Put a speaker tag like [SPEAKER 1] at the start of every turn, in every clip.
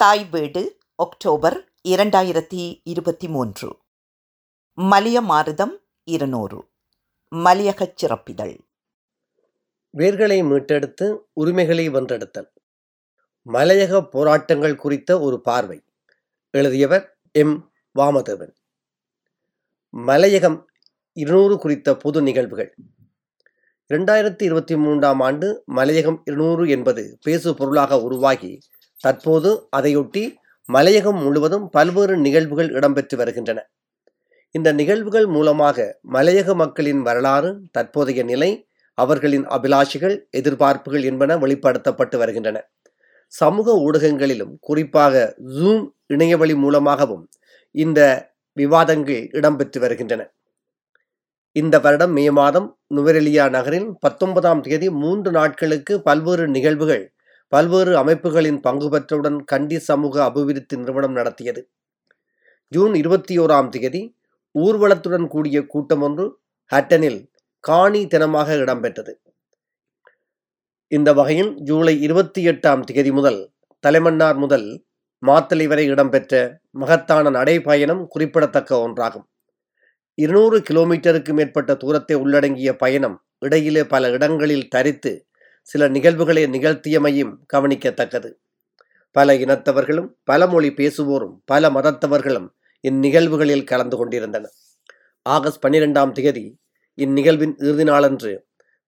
[SPEAKER 1] தாய் வீடு ஒக்டோபர் இரண்டாயிரத்தி இருபத்தி மூன்று. மலிய மாருதம் இருநூறு. மலியகச் சிறப்பிதழ்.
[SPEAKER 2] வேர்களை மீட்டெடுத்து உரிமைகளை வென்றெடுத்தல். மலையக போராட்டங்கள் குறித்த ஒரு பார்வை. எழுதியவர் எம். வாமதேவன். மலையகம் இருநூறு குறித்த பொது நிகழ்வுகள். இரண்டாயிரத்தி இருபத்தி மூன்றாம் ஆண்டு மலையகம் இருநூறு என்பது பேசு பொருளாக உருவாகி தற்போது அதையொட்டி மலையகம் முழுவதும் பல்வேறு நிகழ்வுகள் இடம்பெற்று வருகின்றன. இந்த நிகழ்வுகள் மூலமாக மலையக மக்களின் வரலாறு தற்போதைய நிலை அவர்களின் அபிலாஷைகள் எதிர்பார்ப்புகள் என்பன வெளிப்படுத்தப்பட்டு வருகின்றன. சமூக ஊடகங்களிலும் குறிப்பாக ஜூம் இணையவழி மூலமாகவும் இந்த விவாதங்கள் இடம்பெற்று வருகின்றன. இந்த வருடம் மே மாதம் நுவரெலியா நகரில் பத்தொன்பதாம் தேதி மூன்று நாட்களுக்கு பல்வேறு நிகழ்வுகள் பல்வேறு அமைப்புகளின் பங்கு பெற்றவுடன் கண்டி சமூக அபிவிருத்தி நிறுவனம் நடத்தியது. ஜூன் இருபத்தி ஓராம் தேதி ஊர்வலத்துடன் கூடிய கூட்டம் ஒன்று ஹட்டனில் காணி தினமாக இடம்பெற்றது. இந்த வகையில் ஜூலை இருபத்தி எட்டாம் தேதி முதல் தலைமன்னார் முதல் மாத்தளை வரை இடம்பெற்ற மகத்தான நடைபயணம் குறிப்பிடத்தக்க ஒன்றாகும். இருநூறு கிலோமீட்டருக்கு மேற்பட்ட தூரத்தை உள்ளடங்கிய பயணம் இடையிலே பல இடங்களில் தரித்து சில நிகழ்வுகளை நிகழ்த்தியமையும் கவனிக்கத்தக்கது. பல இனத்தவர்களும் பல மொழி பேசுவோரும் பல மதத்தவர்களும் இந்நிகழ்வுகளில் கலந்து கொண்டிருந்தனர் ஆகஸ்ட் பன்னிரெண்டாம் தேதி இந்நிகழ்வின் இறுதி நாளன்று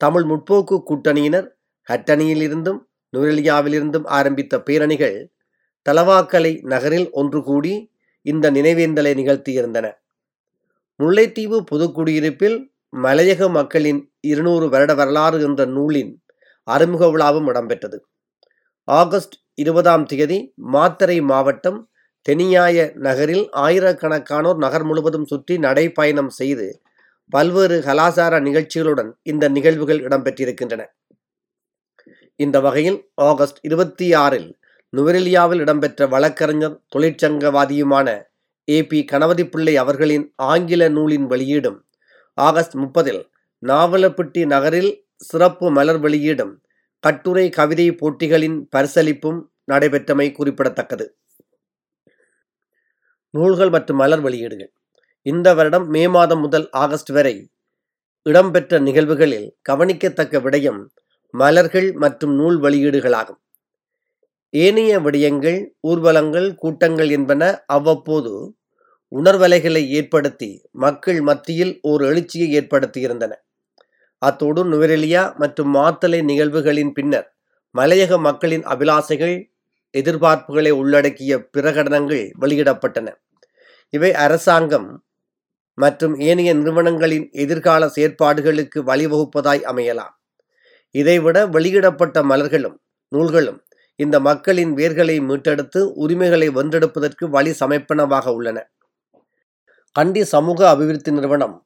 [SPEAKER 2] தமிழ் முற்போக்கு கூட்டணியினர் ஹட்டணியிலிருந்தும் நுரெலியாவிலிருந்தும் ஆரம்பித்த பேரணிகள் தலவாக்கலை நகரில் ஒன்று கூடி இந்த நினைவேந்தலை நிகழ்த்தியிருந்தன. முல்லைத்தீவு பொதுக்குடியிருப்பில் மலையக மக்களின் இருநூறு வருட வரலாறு என்ற நூலின் அறிமுக விழாவும் இடம்பெற்றது. ஆகஸ்ட் இருபதாம் தேதி மாத்தறை மாவட்டம் தெனியாய நகரில் ஆயிரக்கணக்கானோர் நகர் முழுவதும் சுற்றி நடைப்பயணம் செய்து பல்வேறு கலாச்சார நிகழ்ச்சிகளுடன் இந்த நிகழ்வுகள் இடம்பெற்றிருக்கின்றன. இந்த வகையில் ஆகஸ்ட் இருபத்தி ஆறில் நுவரெலியாவில் இடம்பெற்ற வழக்கறிஞர் தொழிற்சங்கவாதியுமான ஏ பி கணபதி பிள்ளை அவர்களின் ஆங்கில நூலின் வெளியீடும் ஆகஸ்ட் முப்பதில் நாவலப்பட்டி நகரில் சிறப்பு மலர் வெளியீடும் கட்டுரை கவிதை போட்டிகளின் பரிசளிப்பும் நடைபெற்றமை குறிப்பிடத்தக்கது. நூல்கள் மற்றும் மலர் வெளியீடுகள். இந்த வருடம் மே மாதம் முதல் ஆகஸ்ட் வரை இடம்பெற்ற நிகழ்வுகளில் கவனிக்கத்தக்க விடயம் மலர்கள் மற்றும் நூல் வெளியீடுகளாகும். ஏனைய விடயங்கள் ஊர்வலங்கள் கூட்டங்கள் என்பன அவ்வப்போது உணர்வலைகளை ஏற்படுத்தி மக்கள் மத்தியில் ஓர் எழுச்சியை ஏற்படுத்தியிருந்தன. அத்தோடு நுவரெலியா மற்றும் மாத்தலை நிகழ்வுகளின் பின்னர் மலையக மக்களின் அபிலாசைகள் எதிர்பார்ப்புகளை உள்ளடக்கிய பிரகடனங்கள் வெளியிடப்பட்டன. இவை அரசாங்கம் மற்றும் ஏனைய நிறுவனங்களின் எதிர்கால செயற்பாடுகளுக்கு வழிவகுப்பதாய் அமையலாம். இதைவிட வெளியிடப்பட்ட மலர்களும் நூல்களும் இந்த மக்களின் வேர்களை மீட்டெடுத்து உரிமைகளை வென்றெடுப்பதற்கு வழி சமைப்பனவாக உள்ளன. கண்டி சமூக அபிவிருத்தி நிறுவனம்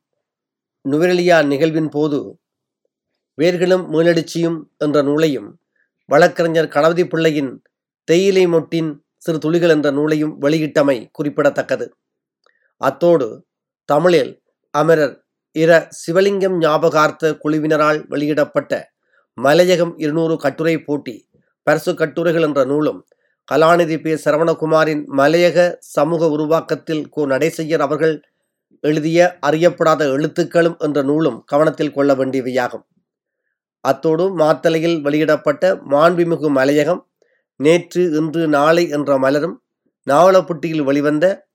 [SPEAKER 2] நுவரெலியா நிகழ்வின் போது வேர்களும் மீளெழுச்சியும் என்ற நூலையும் வழக்கறிஞர் கணபதி பிள்ளையின் தேயிலை மொட்டின் சிறு துளிகள் என்ற நூலையும் வெளியிட்டமை குறிப்பிடத்தக்கது. அத்தோடு தமிழில் அமரர் இர. சிவலிங்கம் ஞாபகார்த்த குழுவினரால் வெளியிடப்பட்ட மலையகம் இருநூறு கட்டுரை போட்டி பரிசு கட்டுரைகள் என்ற நூலும் கலாநிதி பி. சரவணகுமாரின் மலையக சமூக உருவாக்கத்தில் கோ. நடேசையர் அவர்கள் எழுதிய அறியப்படாத எழுத்துக்களும் என்ற நூலும் கவனத்தில் கொள்ள வேண்டியவையாகும். அத்தோடு மாத்தலையில் வெளியிடப்பட்ட மாண்புமிகு மலையகம் நேற்று இன்று நாளை என்ற மலரும் நாவலப்பட்டியில் வெளிவந்த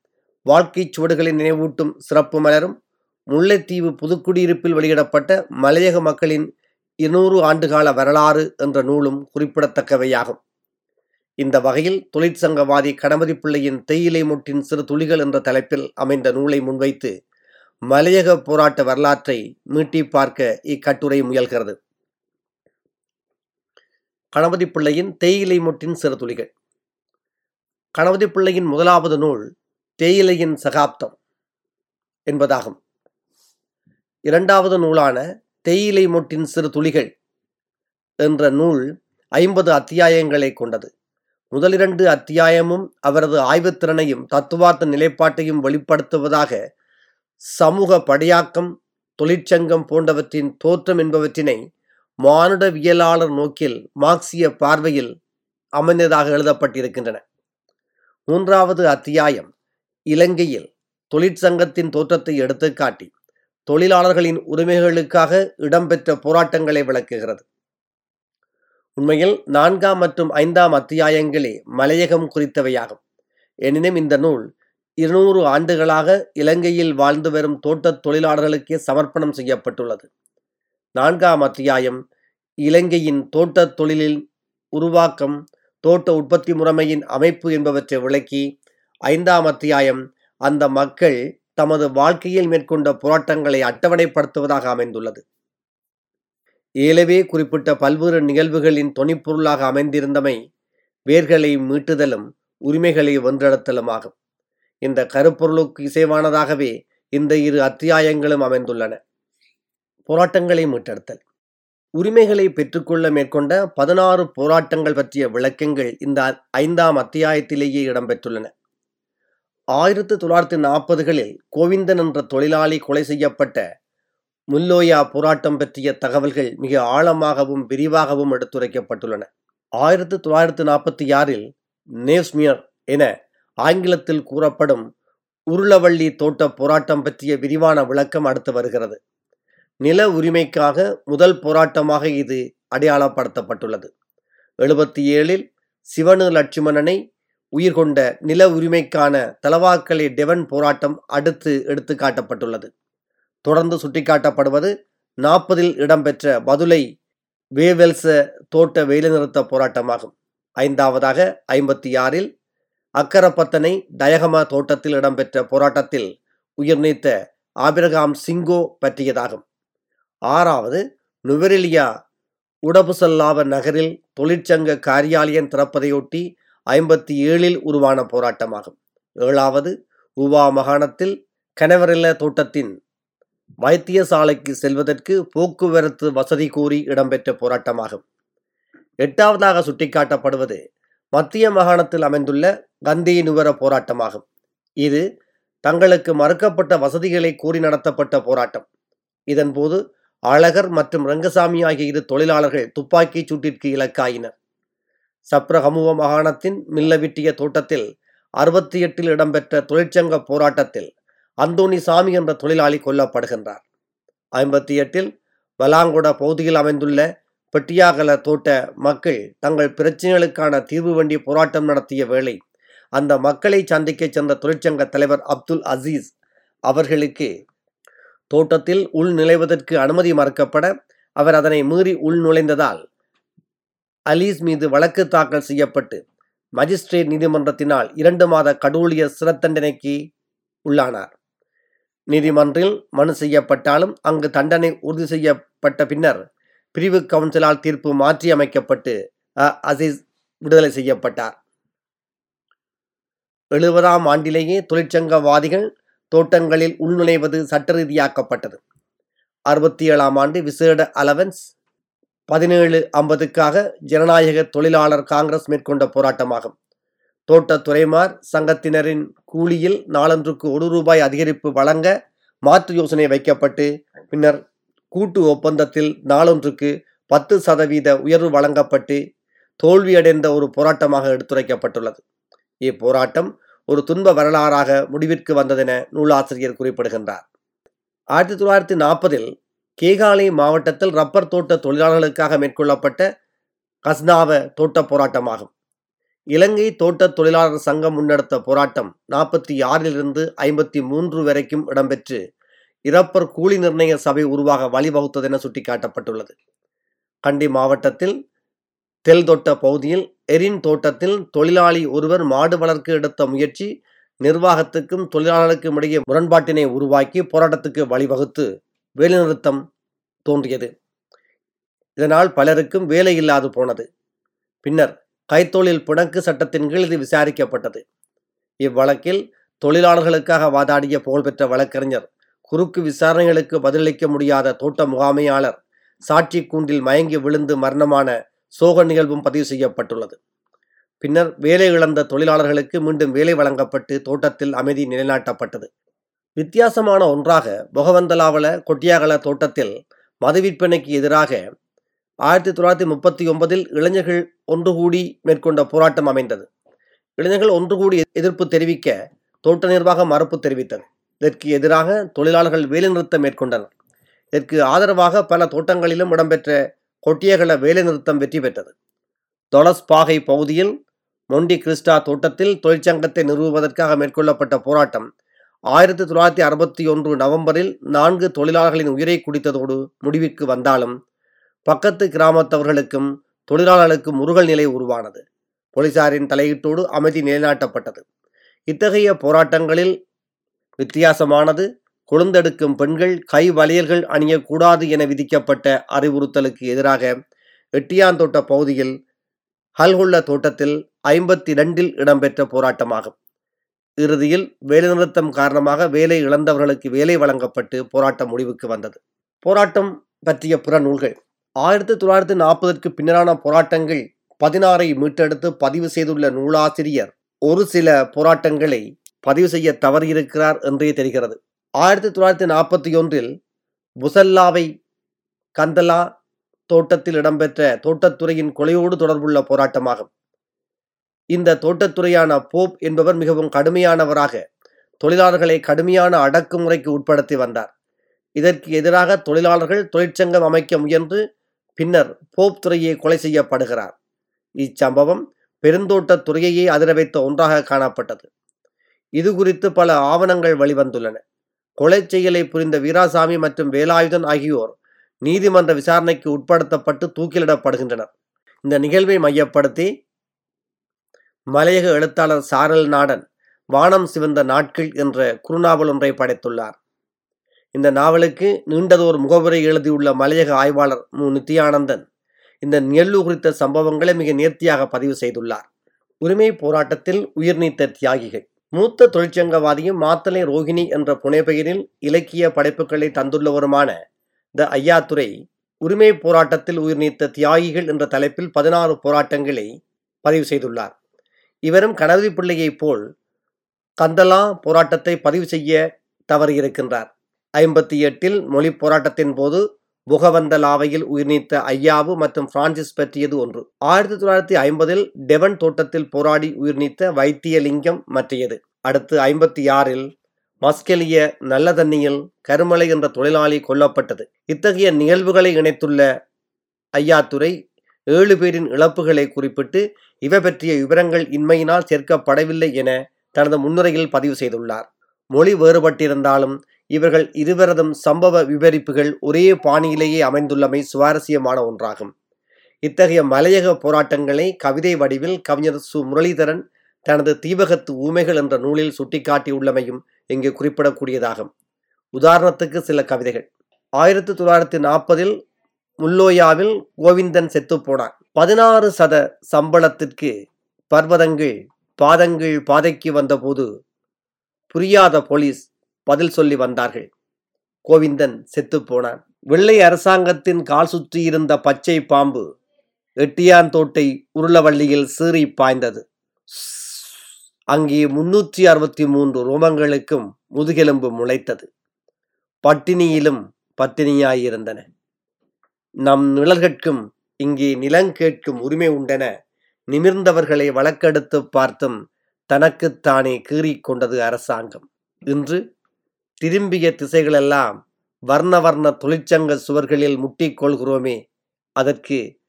[SPEAKER 2] வாழ்க்கைச் சுவடுகளை நினைவூட்டும் சிறப்பு மலரும் முல்லைத்தீவு புதுக்குடியிருப்பில் வெளியிடப்பட்ட மலையக மக்களின் இருநூறு ஆண்டுகால வரலாறு என்ற நூலும் குறிப்பிடத்தக்கவையாகும். இந்த வகையில் தொழிற்சங்கவாதி கணபதி பிள்ளையின் தேயிலை முட்டின் சிறு துளிகள் என்ற தலைப்பில் அமைந்த நூலை முன்வைத்து மலையக போராட்ட வரலாற்றை மீட்டி பார்க்க இக்கட்டுரை முயல்கிறது. கணபதி பிள்ளையின் தேயிலை முட்டின் சிறு துளிகள். கணபதி பிள்ளையின் முதலாவது நூல் தேயிலையின் சகாப்தம் என்பதாகும். இரண்டாவது நூலான தேயிலை முட்டின் சிறு துளிகள் என்ற நூல் ஐம்பது அத்தியாயங்களை கொண்டது. முதலிரண்டு அத்தியாயமும் அவரது ஆய்வுத்திறனையும் தத்துவார்த்த நிலைப்பாட்டையும் வெளிப்படுத்துவதாக சமூக படையாக்கம் தொழிற்சங்கம் போன்றவற்றின் தோற்றம் என்பவற்றினை மானுடவியலாளர் நோக்கில் மார்க்சிய பார்வையில் அமைந்ததாக எழுதப்பட்டிருக்கின்றன. மூன்றாவது அத்தியாயம் இலங்கையில் தொழிற்சங்கத்தின் தோற்றத்தை எடுத்துக்காட்டி தொழிலாளர்களின் உரிமைகளுக்காக இடம்பெற்ற போராட்டங்களை விளக்குகிறது. உண்மையில் நான்காம் மற்றும் ஐந்தாம் அத்தியாயங்களே மலையகம் குறித்தவையாகும். எனினும் இந்த நூல் இருநூறு ஆண்டுகளாக இலங்கையில் வாழ்ந்து வரும் தோட்டத் தொழிலாளர்களுக்கே சமர்ப்பணம் செய்யப்பட்டுள்ளது. நான்காம் அத்தியாயம் இலங்கையின் தோட்டத் தொழிலில் உருவாக்கம் தோட்ட உற்பத்தி முறைமையின் அமைப்பு என்பவற்றை விளக்கி ஐந்தாம் அத்தியாயம் அந்த மக்கள் தமது வாழ்க்கையில் மேற்கொண்ட போராட்டங்களை அட்டவணைப்படுத்துவதாக அமைந்துள்ளது. ஏலவே குறிப்பிட்ட பல்வேறு நிகழ்வுகளின் தொனிப்பொருளாக அமைந்திருந்தமை வேர்களை மீட்டுதலும் உரிமைகளை வென்றெடுத்தலும் ஆகும் இந்த கருப்பொருளுக்கு இசைவானதாகவே இந்த இரு அத்தியாயங்களும் அமைந்துள்ளன. போராட்டங்களை மீட்டெடுத்தல். உரிமைகளை பெற்றுக்கொள்ள மேற்கொண்ட பதினாறு போராட்டங்கள் பற்றிய விளக்கங்கள் இந்த ஐந்தாம் அத்தியாயத்திலேயே இடம்பெற்றுள்ளன. ஆயிரத்து தொள்ளாயிரத்தி நாற்பதுகளில் கோவிந்தன் என்ற தொழிலாளி கொலை செய்யப்பட்ட முல்லோயா போராட்டம் பற்றிய தகவல்கள் மிக ஆழமாகவும் விரிவாகவும் எடுத்துரைக்கப்பட்டுள்ளன. ஆயிரத்து தொள்ளாயிரத்து நாற்பத்தி ஆறில் நேஸ்மியர் என ஆங்கிலத்தில் கூறப்படும் உருளவள்ளி தோட்ட போராட்டம் பற்றிய விரிவான விளக்கம் அடுத்து வருகிறது. நில உரிமைக்காக முதல் போராட்டமாக இது அடையாளப்படுத்தப்பட்டுள்ளது. எழுபத்தி ஏழில் சிவனு லட்சுமணனை உயிர் கொண்ட நில உரிமைக்கான தலவாக்கலை டெவன் போராட்டம் அடுத்து எடுத்து காட்டப்பட்டுள்ளது தொடர்ந்து சுட்டிக்காட்டப்படுவது நாற்பதில் இடம்பெற்ற பதுளை வேவெல்ச தோட்ட வேலைநிறுத்த போராட்டமாகும். ஐந்தாவதாக ஐம்பத்தி ஆறில் அக்கரப்பத்தனை டயகமா தோட்டத்தில் இடம்பெற்ற போராட்டத்தில் உயிர் நீத்த ஆபிரகாம் சிங்கோ பற்றியதாகும். ஆறாவது நுவரெலியா உடபுசல்லாவ நகரில் தொழிற்சங்க காரியாலயம் திறப்பதையொட்டி ஐம்பத்தி ஏழில் உருவான போராட்டமாகும். ஏழாவது உவா மாகாணத்தில் கனவரெல்ல தோட்டத்தின் வைத்தியசாலைக்கு செல்வதற்கு போக்குவரத்து வசதி கூறி இடம்பெற்ற போராட்டமாகும். எட்டாவதாக சுட்டிக்காட்டப்படுவது மத்திய மாகாணத்தில் அமைந்துள்ள கந்தி நுகர போராட்டமாகும். இது தங்களுக்கு மறுக்கப்பட்ட வசதிகளை கூறி நடத்தப்பட்ட போராட்டம். இதன்போது அழகர் மற்றும் ரங்கசாமி ஆகிய இரு தொழிலாளர்கள் துப்பாக்கிச் சூட்டிற்கு இலக்காயினர். சப்ரகமுவ மாகாணத்தின் மில்லவிட்டிய தோட்டத்தில் அறுபத்தி எட்டில் இடம்பெற்ற தொழிற்சங்க போராட்டத்தில் அந்தோணி சாமி என்ற தொழிலாளி கொல்லப்படுகின்றார். ஐம்பத்தி எட்டில் வலாங்குட பகுதியில் அமைந்துள்ள பெட்டியாகல தோட்ட மக்கள் தங்கள் பிரச்சனைகளுக்கான தீர்வு வேண்டிய போராட்டம் நடத்திய வேளை அந்த மக்களை சந்திக்க சென்ற தொழிற்சங்க தலைவர் அப்துல் அசீஸ் அவர்களுக்கு தோட்டத்தில் உள் நுழைவதற்கு அனுமதி மறுக்கப்பட அவர் அதனை மீறி உள் நுழைந்ததால் அலீஸ் மீது வழக்கு தாக்கல் செய்யப்பட்டு மஜிஸ்ட்ரேட் நீதிமன்றத்தினால் இரண்டு மாத கடூழிய சிறத்தண்டனைக்கு உள்ளானார். நீதிமன்றில் மனு செய்யப்பட்டாலும் அங்கு தண்டனை உறுதி செய்யப்பட்ட பின்னர் பிரிவு கவுன்சிலால் தீர்ப்பு மாற்றி அமைக்கப்பட்டு அ அசீஸ் விடுதலை செய்யப்பட்டார். எழுபதாம் ஆண்டிலேயே தொழிற்சங்கவாதிகள் தோட்டங்களில் உள்நுழைவது சட்ட ரீதியாக்கப்பட்டது அறுபத்தி ஏழாம் ஆண்டு விசேட அலவன்ஸ் பதினேழு ஐம்பதுக்காக ஜனநாயக தொழிலாளர் காங்கிரஸ் மேற்கொண்ட போராட்டமாகும். தோட்ட துறைமார் சங்கத்தினரின் கூலியில் நாளன்றுக்கு ஒரு ரூபாய் அதிகரிப்பு வழங்க மாற்று யோசனை வைக்கப்பட்டு பின்னர் கூட்டு ஒப்பந்தத்தில் நாளொன்றுக்கு பத்து சதவீத உயர்வு வழங்கப்பட்டு தோல்வியடைந்த ஒரு போராட்டமாக எடுத்துரைக்கப்பட்டுள்ளது. இப்போராட்டம் ஒரு துன்ப வரலாறாக முடிவிற்கு வந்ததென நூலாசிரியர் குறிப்பிடுகின்றார். ஆயிரத்தி தொள்ளாயிரத்தி நாற்பதில் கேகாலை மாவட்டத்தில் ரப்பர் தோட்ட தொழிலாளர்களுக்காக மேற்கொள்ளப்பட்ட கஸ்னாவ தோட்ட போராட்டமாகும். இலங்கை தோட்ட தொழிலாளர் சங்கம் முன்னெடுத்த போராட்டம் நாற்பத்தி ஆறிலிருந்து ஐம்பத்தி மூன்று வரைக்கும் இடம்பெற்று இறப்பர் கூலி நிர்ணய சபை உருவாக வழிவகுத்ததென சுட்டிக்காட்டப்பட்டுள்ளது. கண்டி மாவட்டத்தில் தெல் தோட்ட பகுதியில் எரின் தோட்டத்தில் தொழிலாளி ஒருவர் மாடு வளர்க்க எடுத்த முயற்சி நிர்வாகத்துக்கும் தொழிலாளர்களுக்கும் இடையே முரண்பாட்டினை உருவாக்கி போராட்டத்துக்கு வழிவகுத்து வேலைநிறுத்தம் தோன்றியது. இதனால் பலருக்கும் வேலை இல்லாது போனது. பின்னர் கைத்தொழில் பிணக்கு சட்டத்தின் கீழ் இது விசாரிக்கப்பட்டது. இவ்வழக்கில் தொழிலாளர்களுக்காக வாதாடிய புகழ்பெற்ற வழக்கறிஞர் குறுக்கு விசாரணைகளுக்கு பதிலளிக்க முடியாத தோட்ட முகாமையாளர் சாட்சி கூண்டில் மயங்கி விழுந்து மரணமான சோக நிகழ்வும் பதிவு செய்யப்பட்டுள்ளது. பின்னர் வேலை இழந்த தொழிலாளர்களுக்கு மீண்டும் வேலை வழங்கப்பட்டு தோட்டத்தில் அமைதி நிலைநாட்டப்பட்டது. வித்தியாசமான ஒன்றாக பொகவந்தலாவல கொட்டியாகல தோட்டத்தில் மது விற்பனைக்கு எதிராக ஆயிரத்தி தொள்ளாயிரத்தி முப்பத்தி ஒன்பதில் இளைஞர்கள் ஒன்று கூடி மேற்கொண்ட போராட்டம் அமைந்தது. இளைஞர்கள் ஒன்று கூடி எதிர்ப்பு தெரிவிக்க தோட்ட நிர்வாகம் மறுப்பு தெரிவித்தது. இதற்கு எதிராக தொழிலாளர்கள் வேலைநிறுத்தம் மேற்கொண்டனர். இதற்கு ஆதரவாக பல தோட்டங்களிலும் இடம்பெற்ற கொட்டியகல வேலைநிறுத்தம் வெற்றி பெற்றது. தொலஸ் பாகை பகுதியில் மொண்டி கிறிஸ்டா தோட்டத்தில் தொழிற்சங்கத்தை நிறுவுவதற்காக மேற்கொள்ளப்பட்ட போராட்டம் ஆயிரத்தி தொள்ளாயிரத்தி அறுபத்தி ஒன்று நவம்பரில் நான்கு தொழிலாளர்களின் உயிரை குடித்ததோடு முடிவுக்கு வந்தாலும் பக்கத்து கிராமத்தவர்களுக்கும் தொழிலாளர்களுக்கும் முருகல் நிலை உருவானது. போலீசாரின் தலையீட்டோடு அமைதி நிலைநாட்டப்பட்டது. இத்தகைய போராட்டங்களில் வித்தியாசமானது கொழுந்தெடுக்கும் பெண்கள் கை வளையல்கள் அணியக்கூடாது என விதிக்கப்பட்ட அறிவுறுத்தலுக்கு எதிராக எட்டியாந்தோட்ட பகுதியில் ஹல்குள்ள தோட்டத்தில் ஐம்பத்தி இரண்டில் இடம்பெற்ற போராட்டமாகும். இறுதியில் வேலைநிறுத்தம் காரணமாக வேலை இழந்தவர்களுக்கு வேலை வழங்கப்பட்டு போராட்டம் முடிவுக்கு வந்தது. போராட்டம் பற்றிய புற நூல்கள் ஆயிரத்தி தொள்ளாயிரத்தி நாற்பதற்கு பின்னரான போராட்டங்கள் பதினாறை மீட்டெடுத்து பதிவு செய்துள்ள நூலாசிரியர் ஒரு சில போராட்டங்களை பதிவு செய்ய தவறியிருக்கிறார் என்றே தெரிகிறது. ஆயிரத்தி தொள்ளாயிரத்தி நாற்பத்தி ஒன்றில் புசல்லாவை கந்தலா தோட்டத்தில் இடம்பெற்ற தோட்டத்துறையின் கொலையோடு தொடர்புள்ள போராட்டமாகும். இந்த தோட்டத்துறையான போப் என்பவர் மிகவும் கடுமையானவராக தொழிலாளர்களை கடுமையான அடக்குமுறைக்கு உட்படுத்தி வந்தார். இதற்கு எதிராக தொழிலாளர்கள் தொழிற்சங்கம் அமைக்க முயன்று பின்னர் போப் துறையை கொலை செய்யப்படுகிறார். இச்சம்பவம் பெருந்தோட்ட துறையையே அதிர வைத்த ஒன்றாக காணப்பட்டது. இது குறித்து பல ஆவணங்கள் வெளிவந்துள்ளன. கொலை செயலை புரிந்த வீராசாமி மற்றும் வேலாயுதன் ஆகியோர் நீதிமன்ற விசாரணைக்கு உட்படுத்தப்பட்டு தூக்கிலிடப்படுகின்றனர். இந்த நிகழ்வை மையப்படுத்தி மலையக எழுத்தாளர் சாரல் நாடன் வானம் சிவந்த நாட்கள் என்ற குறுநாவல் ஒன்றை படைத்துள்ளார். இந்த நாவலுக்கு நீண்டதோர் முகவுரை எழுதியுள்ள மலையக ஆய்வாளர் மு. நித்யானந்தன் இந்த நெல்லு குறித்த சம்பவங்களை மிக நேர்த்தியாக பதிவு செய்துள்ளார். உரிமை போராட்டத்தில் உயிர் நீத்த தியாகிகள். மூத்த தொழிற்சங்கவாதியும் மாத்தலை ரோகிணி என்ற புனைப்பெயரில் இலக்கிய படைப்புகளை தந்துள்ளவருமான த ஐயாத்துறை உரிமை போராட்டத்தில் உயிர் நீத்த தியாகிகள் என்ற தலைப்பில் பதினாறு போராட்டங்களை பதிவு செய்துள்ளார். இவரும் கணவதி பிள்ளையைப் போல் கந்தலா போராட்டத்தை பதிவு செய்ய தவறியிருக்கின்றார். ஐம்பத்தி எட்டில் மொழி போராட்டத்தின் போது புகவந்தலாவையில் உயிர்நீத்த ஐயாவு மற்றும் பிரான்சிஸ் பற்றியது ஒன்று. ஆயிரத்தி தொள்ளாயிரத்தி ஐம்பதில் டெவன் தோட்டத்தில் போராடி உயிர்நீத்த வைத்தியலிங்கம் மற்றியது. அடுத்து ஐம்பத்தி ஆறில் மஸ்கெலிய நல்ல தண்ணியில் கருமலை என்ற தொழிலாளி கொல்லப்பட்டது. இத்தகைய நிகழ்வுகளை இணைத்துள்ள ஐயாத்துறை ஏழு பேரின் இழப்புகளை குறிப்பிட்டு இவை பற்றிய விவரங்கள் இன்மையினால் சேர்க்கப்படவில்லை என தனது முன்னுரையில் பதிவு செய்துள்ளார். மொழி வேறுபட்டிருந்தாலும் இவர்கள் இருவரதும் சம்பவ விவரிப்புகள் ஒரே பாணியிலேயே அமைந்துள்ளமை சுவாரஸ்யமான ஒன்றாகும். இத்தகைய மலையக போராட்டங்களை கவிதை வடிவில் கவிஞர் சு. முரளிதரன் தனது தீபகத்து ஊமைகள் என்ற நூலில் சுட்டிக்காட்டியுள்ளமையும் இங்கு குறிப்பிடக்கூடியதாகும். உதாரணத்துக்கு சில கவிதைகள். ஆயிரத்தி தொள்ளாயிரத்தி நாற்பதில் முல்லோயாவில் கோவிந்தன் செத்துப்போனான் பதினாறு சத சம்பளத்திற்கு பர்வதங்கள் பாதங்கள் பாதைக்கு வந்தபோது புரியாத போலீஸ் பதில் சொல்லி வந்தார்கள். கோவிந்தன் செத்துப்போனான். வெள்ளை அரசாங்கத்தின் கால் சுற்றி இருந்த பச்சை பாம்பு எட்டியான் தோட்டை உருளவள்ளியில் சீறி பாய்ந்தது. அங்கே முன்னூற்றி அறுபத்தி மூன்று ரோமங்களுக்கும் முதுகெலும்பு முளைத்தது. பட்டினியிலும் பத்தினியாயிருந்தன நம் நிழல்கட்கும் இங்கே நிலம் கேட்கும் உரிமை உண்டென நிமிர்ந்தவர்களை வழக்கெடுத்து பார்த்தும் தனக்குத்தானே கீறிக்கொண்டது அரசாங்கம். இன்று திரும்பிய திசைகளெல்லாம் வர்ண வர்ண தொழிற்சங்க சுவர்களில் முட்டிக் கொள்கிறோமே அதற்கு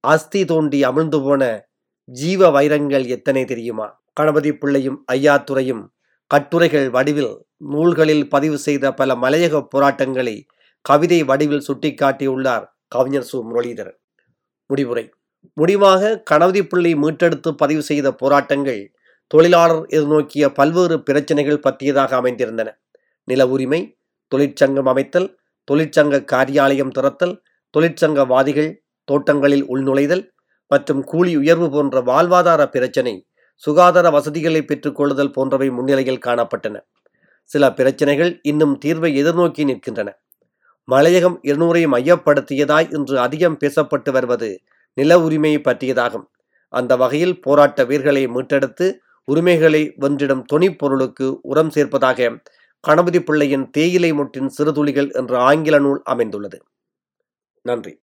[SPEAKER 2] அஸ்தி தோண்டி அமிழ்ந்து போன ஜீவ வைரங்கள் எத்தனை தெரியுமா? கணபதி பிள்ளையும் ஐயாத்துறையும் கட்டுரைகள் வடிவில் நூல்களில் பதிவு செய்த பல மலையக போராட்டங்களை கவிதை வடிவில் சுட்டிக்காட்டியுள்ளார் கவிஞர் சு. முரளிதர். முடிவுரை. முடிவாக கணபதி பிள்ளை மீட்டெடுத்து பதிவு செய்த போராட்டங்கள் தொழிலாளர் எதிர்நோக்கிய பல்வேறு பிரச்சனைகள் பற்றியதாக அமைந்திருந்தன. நில உரிமை தொழிற்சங்கம் அமைத்தல் தொழிற்சங்க காரியாலயம் திறத்தல் தொழிற்சங்கவாதிகள் தோட்டங்களில் உள்நுழைதல் மற்றும் கூலி உயர்வு போன்ற வாழ்வாதார பிரச்சினை சுகாதார வசதிகளை பெற்றுக்கொள்ளுதல் போன்றவை முன்னிலையில் காணப்பட்டன. சில பிரச்சனைகள் இன்னும் தீர்வை எதிர்நோக்கி நிற்கின்றன. மலையகம் இருநூறை மையப்படுத்தியதாய் இன்று அதிகம் பேசப்பட்டு வருவது நில உரிமையை பற்றியதாகும். அந்த வகையில் போராட்ட வீர்களை மீட்டெடுத்து உரிமைகளை வென்றிடும் தொனிப்பொருளுக்கு உரம் சேர்ப்பதாக கணபதி பிள்ளையின் தேயிலை முட்டின் சிறுதுளிகள் என்ற ஆங்கில நூல் அமைந்துள்ளது. நன்றி.